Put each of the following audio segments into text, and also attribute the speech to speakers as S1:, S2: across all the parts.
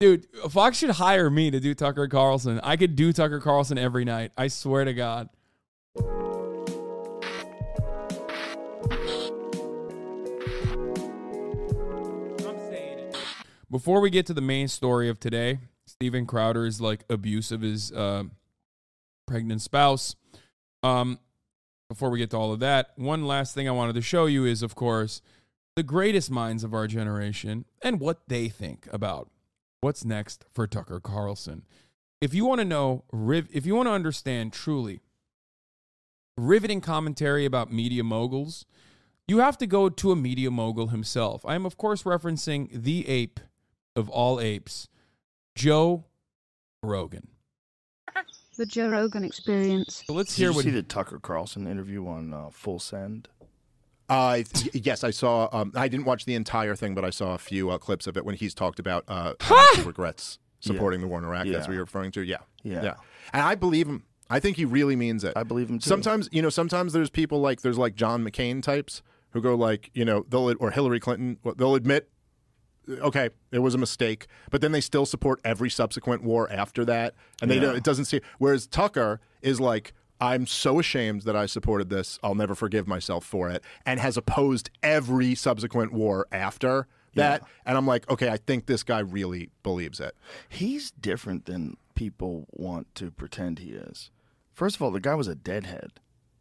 S1: Dude, Fox should hire me to do Tucker Carlson. I could do Tucker Carlson every night. I swear to God. Before we get to the main story of today, Steven Crowder's like abuse of his uh, pregnant spouse. Um, before we get to all of that, one last thing I wanted to show you is, of course, the greatest minds of our generation and what they think about what's next for Tucker Carlson. If you want to know, if you want to understand truly riveting commentary about media moguls, you have to go to a media mogul himself. I am, of course, referencing the ape of all apes, Joe Rogan.
S2: The Joe Rogan Experience.
S1: So let's
S3: Did
S1: hear
S3: you
S1: what
S3: see the Tucker Carlson interview on uh, Full Send?
S4: Uh, yes, I saw. Um, I didn't watch the entire thing, but I saw a few uh, clips of it when he's talked about uh, how he regrets supporting the war in Iraq. That's
S3: Yeah.
S4: what you're referring to. Yeah.
S3: Yeah.
S4: yeah. And I believe him. I think he really means it.
S3: I believe him too.
S4: Sometimes, you know, sometimes there's people like there's like John McCain types who go like, you know, they'll or Hillary Clinton, they'll admit, okay, it was a mistake, but then they still support every subsequent war after that, and they
S3: Yeah.
S4: don't, it doesn't see. Whereas Tucker is like. I'm so ashamed that I supported this. I'll never forgive myself for it. And has opposed every subsequent war after that. And I'm like, okay, I think this guy really believes it.
S3: He's different than people want to pretend he is. First of all, the guy was a deadhead.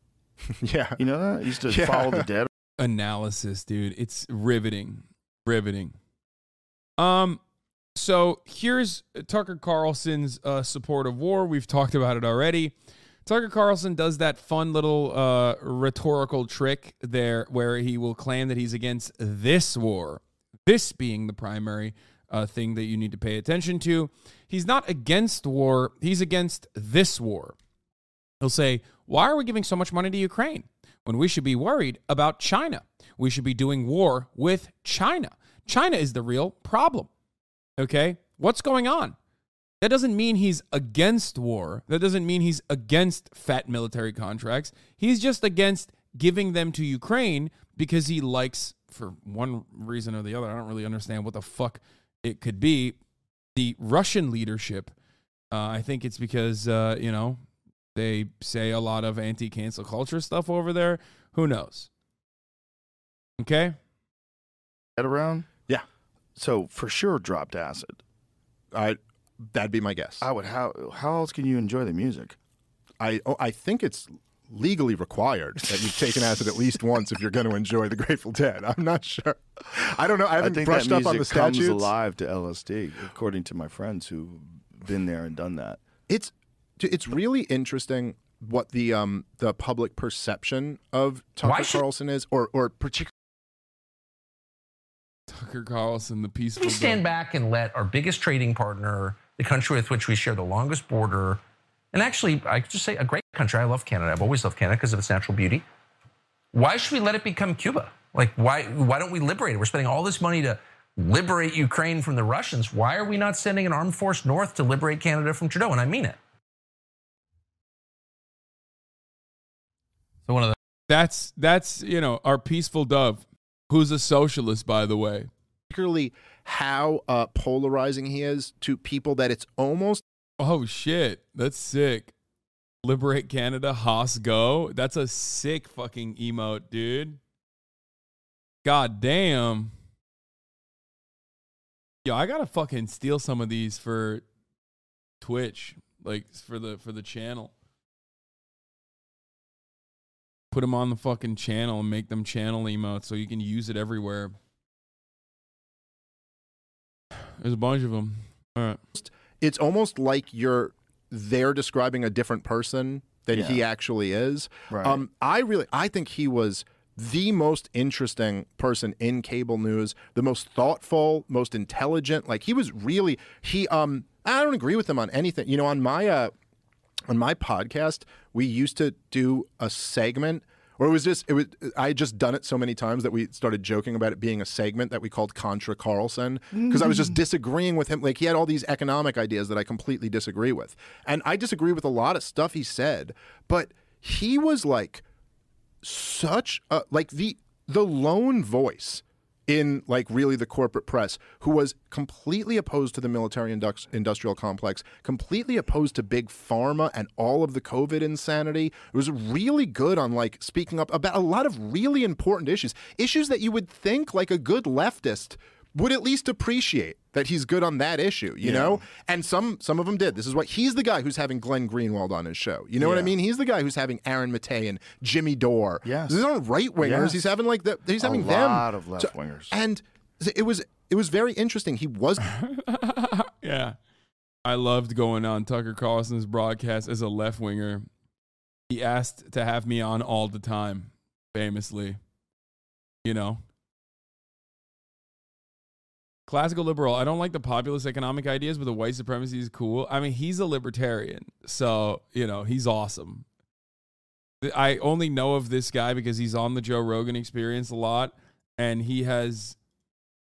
S4: yeah.
S3: You know that? He used to
S4: Yeah.
S3: follow the dead.
S1: analysis, dude. It's riveting. Riveting. Um so here's Tucker Carlson's uh, support of war. We've talked about it already. Tucker Carlson does that fun little uh, rhetorical trick there where he will claim that he's against this war, this being the primary uh, thing that you need to pay attention to. He's not against war, he's against this war. He'll say, Why are we giving so much money to Ukraine when we should be worried about China? We should be doing war with China. China is the real problem. Okay? What's going on? That doesn't mean he's against war. That doesn't mean he's against fat military contracts. He's just against giving them to Ukraine because he likes, for one reason or the other, I don't really understand what the fuck it could be, the Russian leadership. Uh, I think it's because, uh, you know, they say a lot of anti cancel culture stuff over there. Who knows? Okay?
S3: dead around.
S4: Yeah.
S3: So for sure, dropped acid.
S4: I that'd be my guess.
S3: I would. How how else can you enjoy the music?
S4: I oh, I think it's legally required that you've taken acid at least once if you're going to enjoy the Grateful Dead. I'm not sure. I don't know. I haven't
S3: I think
S4: brushed
S3: that
S4: up on the
S3: music comes
S4: statutes.
S3: alive to LSD, according to my friends who've been there and done that.
S4: It's it's really interesting what the um the public perception of Tucker
S5: should-
S4: Carlson is, or or particularly.
S1: Tucker Carlson, the peaceful.
S5: We stand back and let our biggest trading partner, the country with which we share the longest border, and actually, I could just say a great country. I love Canada. I've always loved Canada because of its natural beauty. Why should we let it become Cuba? Like, why, why don't we liberate it? We're spending all this money to liberate Ukraine from the Russians. Why are we not sending an armed force north to liberate Canada from Trudeau? And I mean it.
S1: So one of the that's that's you know our peaceful dove, who's a socialist by the way.
S4: Particularly how uh, polarizing he is to people that it's almost
S1: Oh shit, that's sick. Liberate Canada, Haas go. That's a sick fucking emote, dude. God damn. Yo, I gotta fucking steal some of these for Twitch, like for the for the channel. Put them on the fucking channel and make them channel emotes so you can use it everywhere. There's a bunch of them. All right.
S4: it's almost like you're they're describing a different person than he actually is.
S3: Right.
S4: Um, I really, I think he was the most interesting person in cable news, the most thoughtful, most intelligent. Like he was really he. Um, I don't agree with him on anything. You know, on my uh, on my podcast, we used to do a segment. Or it was just it was I had just done it so many times that we started joking about it being a segment that we called Contra Carlson because I was just mm. disagreeing with him. Like he had all these economic ideas that I completely disagree with, and I disagree with a lot of stuff he said. But he was like such a like the the lone voice in like really the corporate press who was completely opposed to the military indux- industrial complex, completely opposed to big pharma and all of the COVID insanity. It was really good on like speaking up about a lot of really important issues, issues that you would think like a good leftist would at least appreciate that he's good on that issue, you know? And some some of them did. This is what he's the guy who's having Glenn Greenwald on his show. You know what I mean? He's the guy who's having Aaron Maté and Jimmy Dore.
S3: Yes.
S4: These aren't right wingers.
S3: Yes.
S4: He's having like the he's
S3: A
S4: having them.
S3: lot of left-wingers.
S4: and it was it was very interesting. He was
S1: yeah. I loved going on Tucker Carlson's broadcast as a left winger. He asked to have me on all the time, famously. You know? Classical liberal. I don't like the populist economic ideas, but the white supremacy is cool. I mean, he's a libertarian. So, you know, he's awesome. I only know of this guy because he's on the Joe Rogan experience a lot. And he has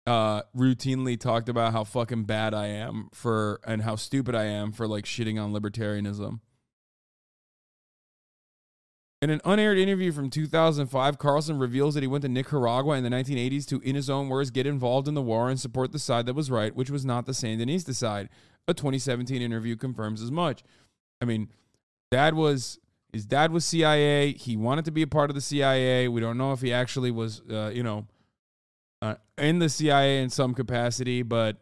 S1: uh routinely talked about how fucking bad I am for and how stupid I am for like shitting on libertarianism. In an unaired interview from 2005, Carlson reveals that he went to Nicaragua in the 1980s to, in his own words, get involved in the war and support the side that was right, which was not the Sandinista side. A 2017 interview confirms as much. I mean, dad was his dad was CIA. He wanted to be a part of the CIA. We don't know if he actually was, uh, you know, uh, in the CIA in some capacity, but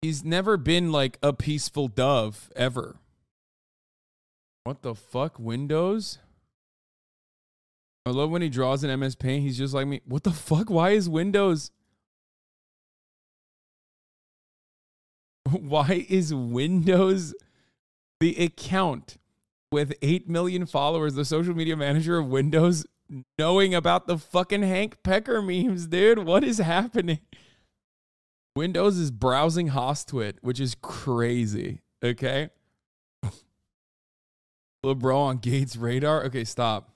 S1: he's never been like a peaceful dove ever. What the fuck, Windows? I love when he draws in MS Paint. He's just like me. What the fuck? Why is Windows? Why is Windows the account with 8 million followers, the social media manager of Windows, knowing about the fucking Hank Pecker memes, dude? What is happening? Windows is browsing Hostwit, which is crazy. Okay. LeBron on Gates radar. Okay, stop.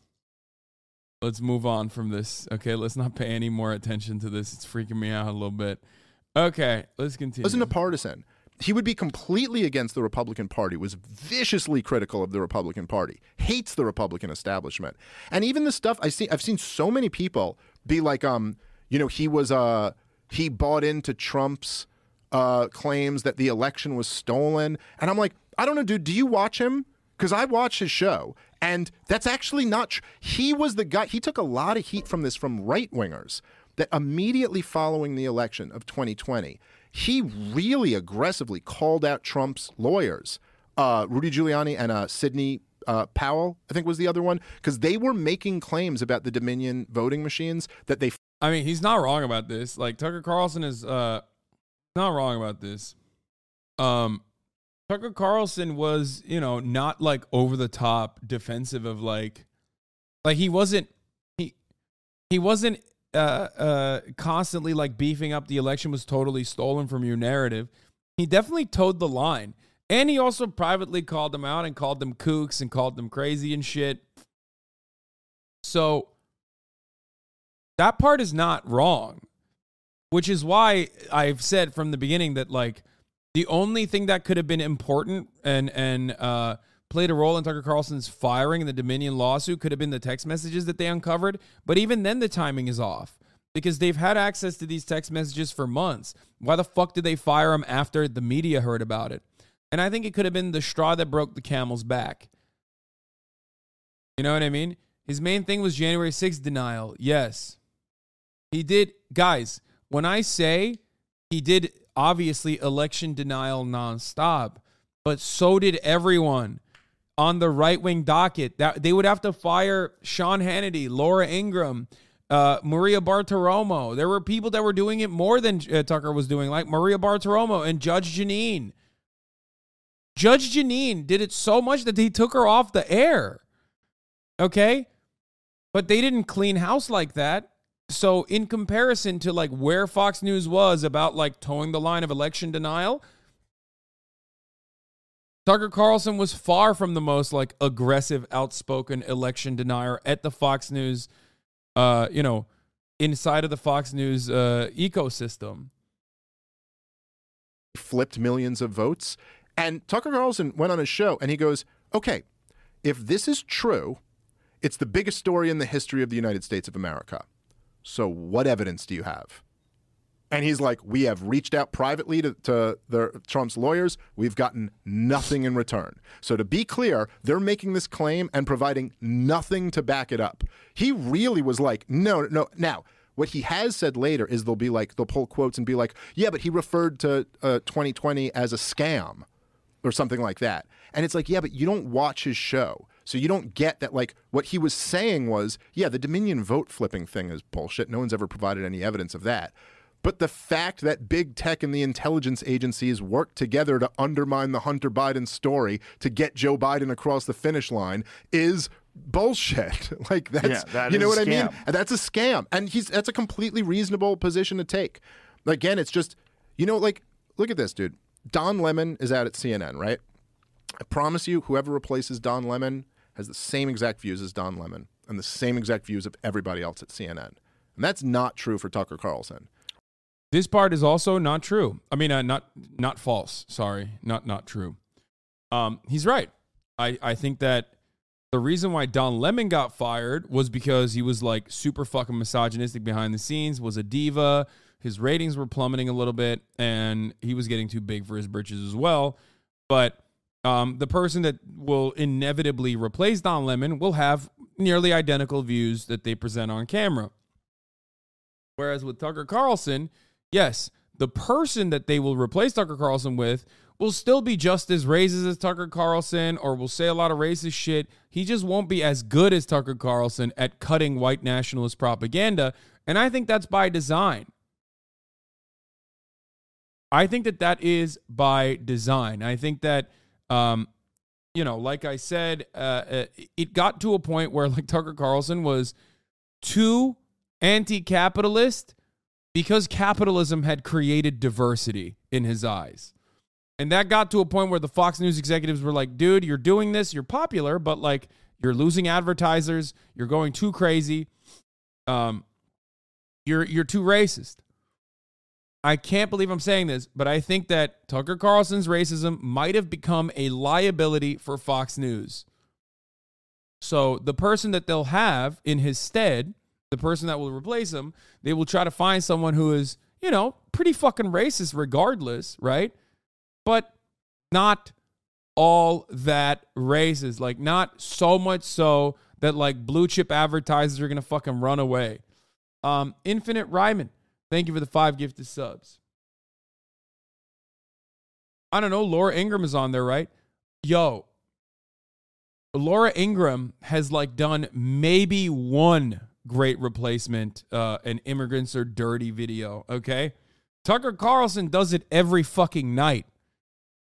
S1: Let's move on from this. Okay, let's not pay any more attention to this. It's freaking me out a little bit. Okay, let's continue.
S4: wasn't a partisan. He would be completely against the Republican Party, was viciously critical of the Republican Party, hates the Republican establishment. And even the stuff I see I've seen so many people be like, um, you know, he was uh he bought into Trump's uh claims that the election was stolen. And I'm like, I don't know, dude, do you watch him? Because I watch his show, and that's actually not tr- he was the guy he took a lot of heat from this from right wingers that immediately following the election of 2020, he really aggressively called out Trump's lawyers, uh, Rudy Giuliani and uh, Sidney uh, Powell, I think was the other one, because they were making claims about the Dominion voting machines that they
S1: I mean, he's not wrong about this. Like Tucker Carlson is uh not wrong about this. Um Tucker Carlson was, you know, not like over the top defensive of like like he wasn't he he wasn't uh uh constantly like beefing up the election was totally stolen from your narrative. He definitely towed the line. And he also privately called them out and called them kooks and called them crazy and shit. So that part is not wrong, which is why I've said from the beginning that like the only thing that could have been important and and uh, played a role in Tucker Carlson's firing in the Dominion lawsuit could have been the text messages that they uncovered. But even then, the timing is off because they've had access to these text messages for months. Why the fuck did they fire him after the media heard about it? And I think it could have been the straw that broke the camel's back. You know what I mean? His main thing was January 6th denial. Yes. He did, guys, when I say he did obviously election denial nonstop, but so did everyone on the right wing docket. That they would have to fire Sean Hannity, Laura Ingraham, uh, Maria Bartiromo. There were people that were doing it more than uh, Tucker was doing, like Maria Bartiromo and Judge Jeanine. Judge Jeanine did it so much that they took her off the air. Okay? But they didn't clean house like that. So in comparison to like where Fox News was about like towing the line of election denial, Tucker Carlson was far from the most like aggressive, outspoken election denier at the Fox News, uh, you know, inside of the Fox News uh, ecosystem.
S4: flipped millions of votes. And Tucker Carlson went on his show and he goes, okay, if this is true, it's the biggest story in the history of the United States of America. So what evidence do you have? And he's like, We have reached out privately to, to the Trump's lawyers. We've gotten nothing in return. So to be clear, they're making this claim and providing nothing to back it up. He really was like, No, no. Now, what he has said later is they'll be like, they'll pull quotes and be like, Yeah, but he referred to uh, 2020 as a scam or something like that. And it's like, Yeah, but you don't watch his show. So you don't get that, like, what he was saying was, yeah, the Dominion vote flipping thing is bullshit. No one's ever provided any evidence of that. But the fact that big tech and the intelligence agencies work together to undermine the Hunter Biden story to get Joe Biden across the finish line is bullshit. like that's
S3: Yeah, that
S4: you know what I mean? And that's a scam. And he's that's a completely reasonable position to take. Again, it's just you know, like look at this, dude. Don Lemon is out at CNN, right? I promise you, whoever replaces Don Lemon has the same exact views as Don Lemon and the same exact views of everybody else at CNN. And that's not true for Tucker Carlson.
S1: This part is also not true. I mean, uh, not not false. Sorry, not not true. Um, he's right. I I think that the reason why Don Lemon got fired was because he was like super fucking misogynistic behind the scenes, was a diva. His ratings were plummeting a little bit, and he was getting too big for his britches as well. But um, the person that will inevitably replace Don Lemon will have nearly identical views that they present on camera. Whereas with Tucker Carlson, yes, the person that they will replace Tucker Carlson with will still be just as racist as Tucker Carlson or will say a lot of racist shit. He just won't be as good as Tucker Carlson at cutting white nationalist propaganda. And I think that's by design. I think that that is by design. I think that, um, you know, like I said, uh, uh, it got to a point where like Tucker Carlson was too anti-capitalist because capitalism had created diversity in his eyes. And that got to a point where the Fox News executives were like, dude, you're doing this, you're popular, but like you're losing advertisers, you're going too crazy. Um you're you're too racist. I can't believe I'm saying this, but I think that Tucker Carlson's racism might have become a liability for Fox News. So the person that they'll have in his stead, the person that will replace him, they will try to find someone who is, you know, pretty fucking racist regardless, right? But not all that racist. Like, not so much so that like blue chip advertisers are gonna fucking run away. Um, Infinite Ryman, thank you for the five gifted subs. I don't know. Laura Ingraham is on there, right? Yo, Laura Ingraham has like done maybe one great replacement, uh, an immigrants are dirty video. Okay. Tucker Carlson does it every fucking night.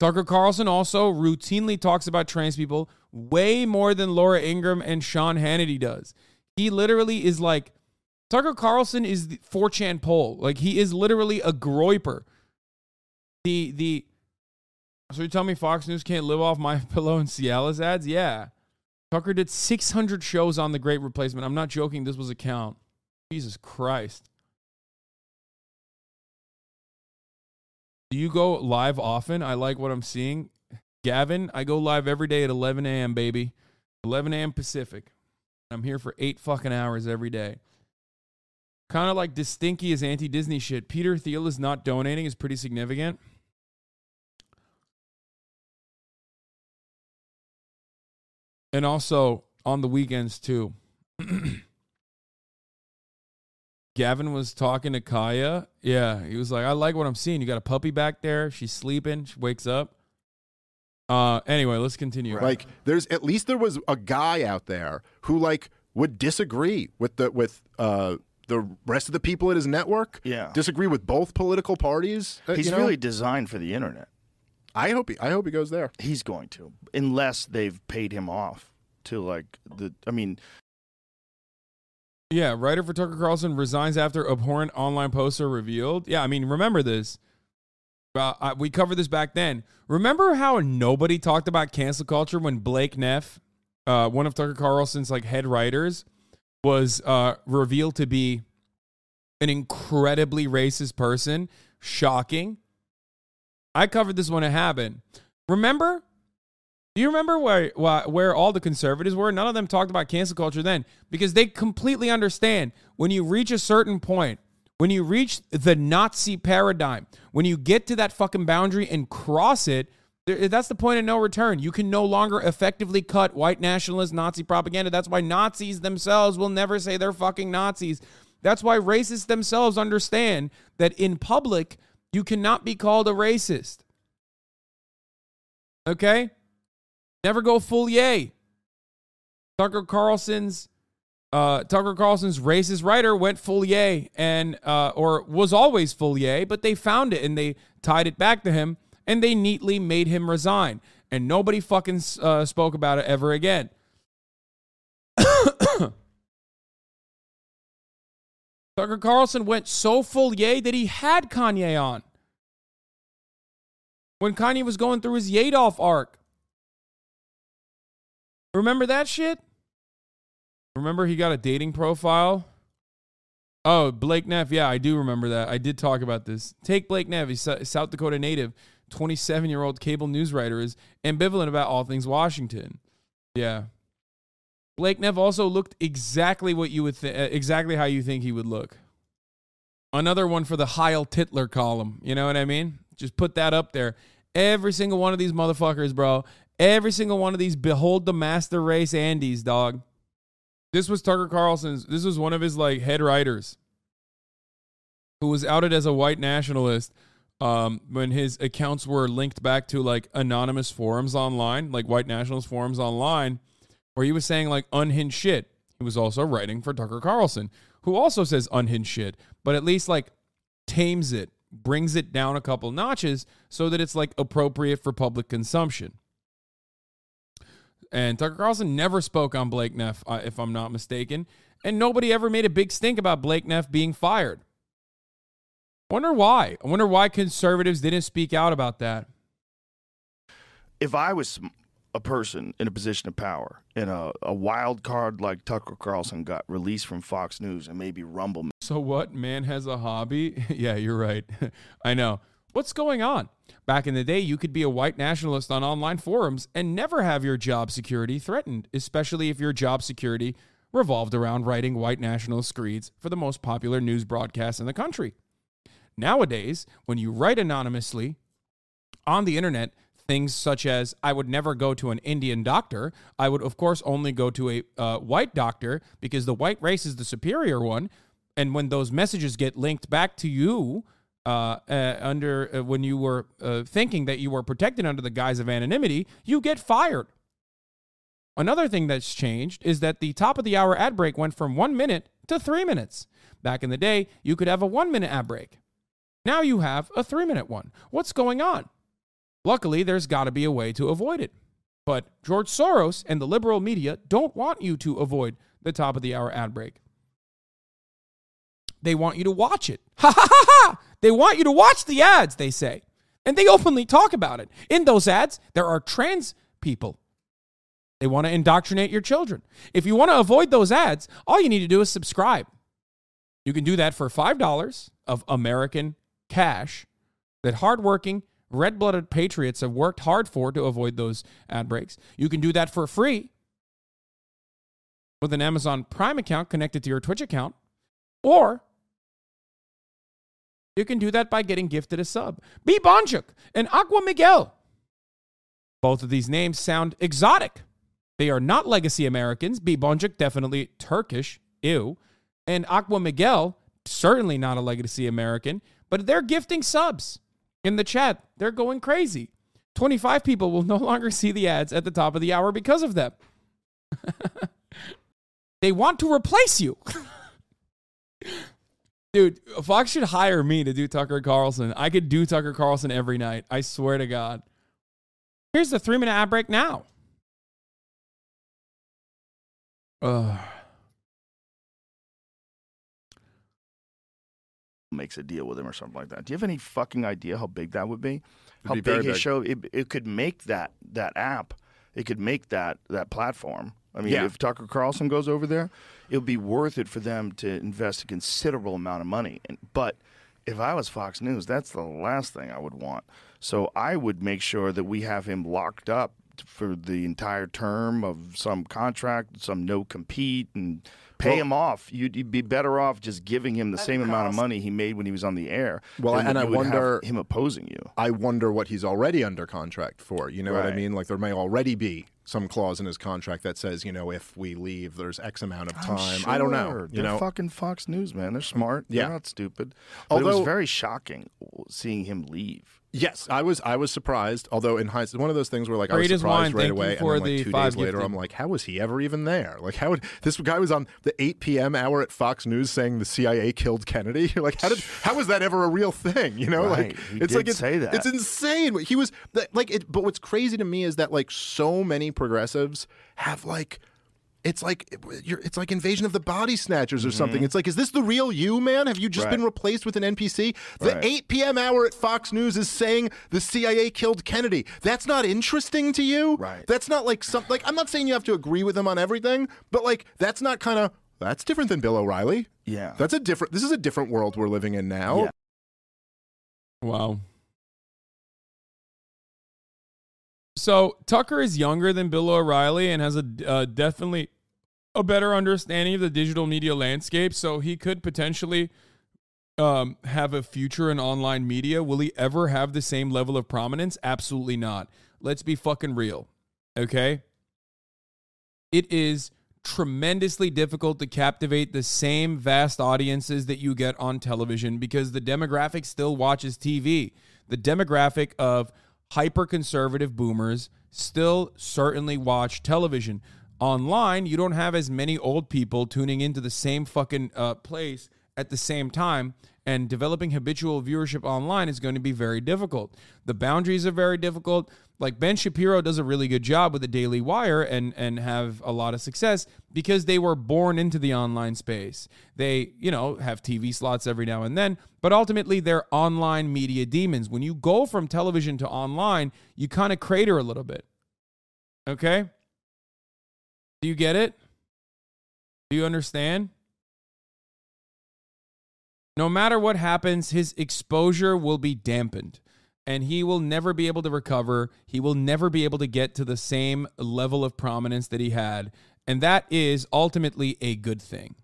S1: Tucker Carlson also routinely talks about trans people way more than Laura Ingram and Sean Hannity does. He literally is like, Tucker Carlson is the 4chan poll. Like he is literally a groyper. The the so you tell me Fox News can't live off my pillow and Cialis ads? Yeah. Tucker did 600 shows on the Great Replacement. I'm not joking. This was a count. Jesus Christ. Do you go live often? I like what I'm seeing. Gavin, I go live every day at 11 a.m., baby. 11 a.m. Pacific. I'm here for eight fucking hours every day. Kind of like Distinky is anti Disney shit. Peter Thiel is not donating is pretty significant. And also on the weekends too. Gavin was talking to Kaya. Yeah, he was like, "I like what I'm seeing. You got a puppy back there. She's sleeping. She wakes up." Uh, anyway, let's continue.
S4: Like there's at least there was a guy out there who like would disagree with the with uh the rest of the people at his network.
S3: Yeah.
S4: Disagree with both political parties. uh,
S3: He's
S4: you know?
S3: really designed for the internet.
S4: I hope he I hope he goes there.
S3: He's going to, unless they've paid him off to like the. I mean,
S1: Yeah, writer for Tucker Carlson resigns after abhorrent online posts are revealed. Yeah, I mean, remember this. Uh, I, we covered this back then. Remember how nobody talked about cancel culture when Blake Neff, uh, one of Tucker Carlson's like head writers, was uh, revealed to be an incredibly racist person? Shocking. I covered this when it happened. Remember Do you remember where, where all the conservatives were? None of them talked about cancel culture then because they completely understand when you reach a certain point, when you reach the Nazi paradigm, when you get to that fucking boundary and cross it, that's the point of no return. You can no longer effectively cut white nationalist Nazi propaganda. That's why Nazis themselves will never say they're fucking Nazis. That's why racists themselves understand that in public, you cannot be called a racist. Okay? Never go full yay. Tucker Carlson's uh, Tucker Carlson's racist writer went full yay and uh, or was always full yay, but they found it and they tied it back to him and they neatly made him resign and nobody fucking uh, spoke about it ever again. Tucker Carlson went so full yay that he had Kanye on when Kanye was going through his Yadolf arc. Remember that shit? Remember he got a dating profile? Oh, Blake Neff. Yeah, I do remember that. I did talk about this. Take Blake Neff. He's South Dakota native, 27 year old cable news writer, is ambivalent about all things Washington. Yeah. Blake Neff also looked exactly what you would think, uh, exactly how you think he would look. Another one for the Heil Titler column. You know what I mean? Just put that up there. Every single one of these motherfuckers, bro. Every single one of these behold the master race Andes, dog. This was Tucker Carlson's. This was one of his like head writers, who was outed as a white nationalist um, when his accounts were linked back to like anonymous forums online, like white nationalist forums online, where he was saying like unhinged shit. He was also writing for Tucker Carlson, who also says unhinged shit, but at least like tames it, brings it down a couple notches so that it's like appropriate for public consumption. And Tucker Carlson never spoke on Blake Neff, uh, if I'm not mistaken. And nobody ever made a big stink about Blake Neff being fired. Wonder why. I wonder why conservatives didn't speak out about that.
S3: If I was a person in a position of power and a, a wild card like Tucker Carlson got released from Fox News and maybe Rumble
S1: So what? Man has a hobby? yeah, you're right. I know. What's going on? Back in the day, you could be a white nationalist on online forums and never have your job security threatened, especially if your job security revolved around writing white nationalist screeds for the most popular news broadcasts in the country. Nowadays, when you write anonymously on the internet, things such as I would never go to an Indian doctor, I would, of course, only go to a uh, white doctor because the white race is the superior one. And when those messages get linked back to you, uh, uh, under uh, when you were uh, thinking that you were protected under the guise of anonymity, you get fired. Another thing that's changed is that the top of the hour ad break went from one minute to three minutes. Back in the day, you could have a one minute ad break. Now you have a three minute one. What's going on? Luckily, there's got to be a way to avoid it. But George Soros and the liberal media don't want you to avoid the top of the hour ad break. They want you to watch it. Ha ha ha ha! They want you to watch the ads, they say. And they openly talk about it. In those ads, there are trans people. They want to indoctrinate your children. If you want to avoid those ads, all you need to do is subscribe. You can do that for $5 of American cash that hardworking, red blooded patriots have worked hard for to avoid those ad breaks. You can do that for free with an Amazon Prime account connected to your Twitch account. Or you can do that by getting gifted a sub. B. Bonchuk and Aqua Miguel. Both of these names sound exotic. They are not legacy Americans. B. Bonchuk, definitely Turkish. Ew. And Aqua Miguel, certainly not a legacy American, but they're gifting subs in the chat. They're going crazy. 25 people will no longer see the ads at the top of the hour because of them. they want to replace you. Dude, Fox should hire me to do Tucker Carlson. I could do Tucker Carlson every night. I swear to God. Here's the three minute ad break now. Ugh.
S3: Makes a deal with him or something like that. Do you have any fucking idea how big that would be? how
S4: be
S3: big his
S4: big.
S3: show it, it could make that that app. It could make that that platform. I mean,
S4: Yeah.
S3: if Tucker Carlson goes over there, it would be worth it for them to invest a considerable amount of money. And, but if I was Fox News, that's the last thing I would want. So I would make sure that we have him locked up for the entire term of some contract, some no compete, and pay
S4: Well-
S3: him off. You'd, you'd be better off just giving him the
S5: At
S3: same amount of money he made when he was on the air.
S4: Well,
S3: than
S4: and I wonder-
S3: him opposing you.
S4: I wonder what he's already under contract for. You know what I mean? Like there may already be some clause in his contract that says, you know, if we leave, there's X amount of
S3: I'm
S4: time. I don't know. You
S3: They're
S4: know,
S3: fucking Fox News, man. They're smart.
S4: Yeah.
S3: They're not stupid. But it
S4: Although-
S3: was very shocking seeing him leave.
S4: Yes, I was. I was surprised. Although in hindsight, one of those things where like I was surprised
S1: wine.
S4: right away,
S1: for
S4: and then like
S1: the
S4: two
S1: five
S4: days later,
S1: gifted.
S4: I'm like, how was he ever even there? Like, how would this guy was on the 8 p.m. hour at Fox News saying the CIA killed Kennedy? like, how did how was that ever a real thing? You know,
S3: Right.
S4: like
S3: He
S4: it's
S3: did
S4: like it's,
S3: say that.
S4: it's insane. He was like, it, but what's crazy to me is that like so many progressives have like. It's like you're, it's like Invasion of the Body Snatchers or
S3: Mm-hmm.
S4: something. It's like, is this the real you, man? Have you just
S3: Right.
S4: been replaced with an NPC? The
S3: Right.
S4: 8 p.m. hour at Fox News is saying the CIA killed Kennedy. That's not interesting to you.
S3: Right.
S4: That's not like some like I'm not saying you have to agree with them on everything, but like that's not kind of that's different than Bill O'Reilly.
S3: Yeah.
S4: That's a different. This is a different world we're living in now.
S3: Yeah.
S1: Wow. So Tucker is younger than Bill O'Reilly and has a uh, definitely a better understanding of the digital media landscape. So he could potentially um, have a future in online media. Will he ever have the same level of prominence? Absolutely not. Let's be fucking real. Okay. It is tremendously difficult to captivate the same vast audiences that you get on television because the demographic still watches TV. The demographic of hyper conservative boomers still certainly watch television. Online, you don't have as many old people tuning into the same fucking uh, place at the same time, and developing habitual viewership online is going to be very difficult. The boundaries are very difficult. Like Ben Shapiro does a really good job with the Daily Wire and and have a lot of success because they were born into the online space. They, you know, have TV slots every now and then, but ultimately they're online media demons. When you go from television to online, you kind of crater a little bit. Okay? Do you get it? Do you understand? No matter what happens, his exposure will be dampened and he will never be able to recover. He will never be able to get to the same level of prominence that he had. And that is ultimately a good thing.